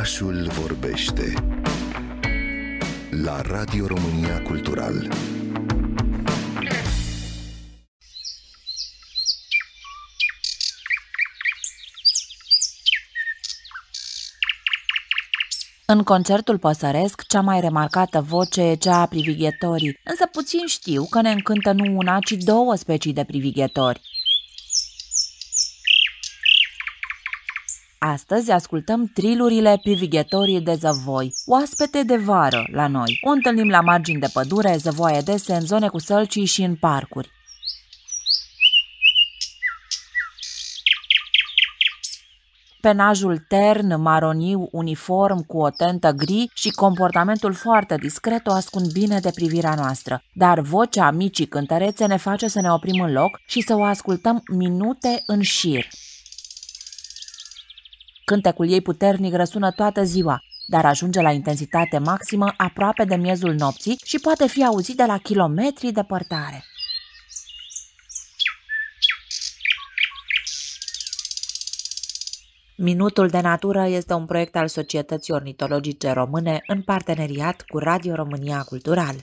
Orașul vorbește la Radio România Cultural. În concertul păsăresc, cea mai remarcată voce e cea a privighetorii, însă puțin știu că ne încântă nu una, ci două specii de privighetori. Astăzi ascultăm trilurile privighetorii de zăvoi, oaspete de vară la noi. O întâlnim la margini de pădure, zăvoaie dese, în zone cu sălcii și în parcuri. Penajul tern, maroniu, uniform, cu o tentă gri și comportamentul foarte discret o ascund bine de privirea noastră. Dar vocea micii cântărețe ne face să ne oprim în loc și să o ascultăm minute în șir. Cântecul ei puternic răsună toată ziua, dar ajunge la intensitate maximă aproape de miezul nopții și poate fi auzit de la kilometri departare. Minutul de natură este un proiect al Societății Ornitologice Române în parteneriat cu Radio România Cultural.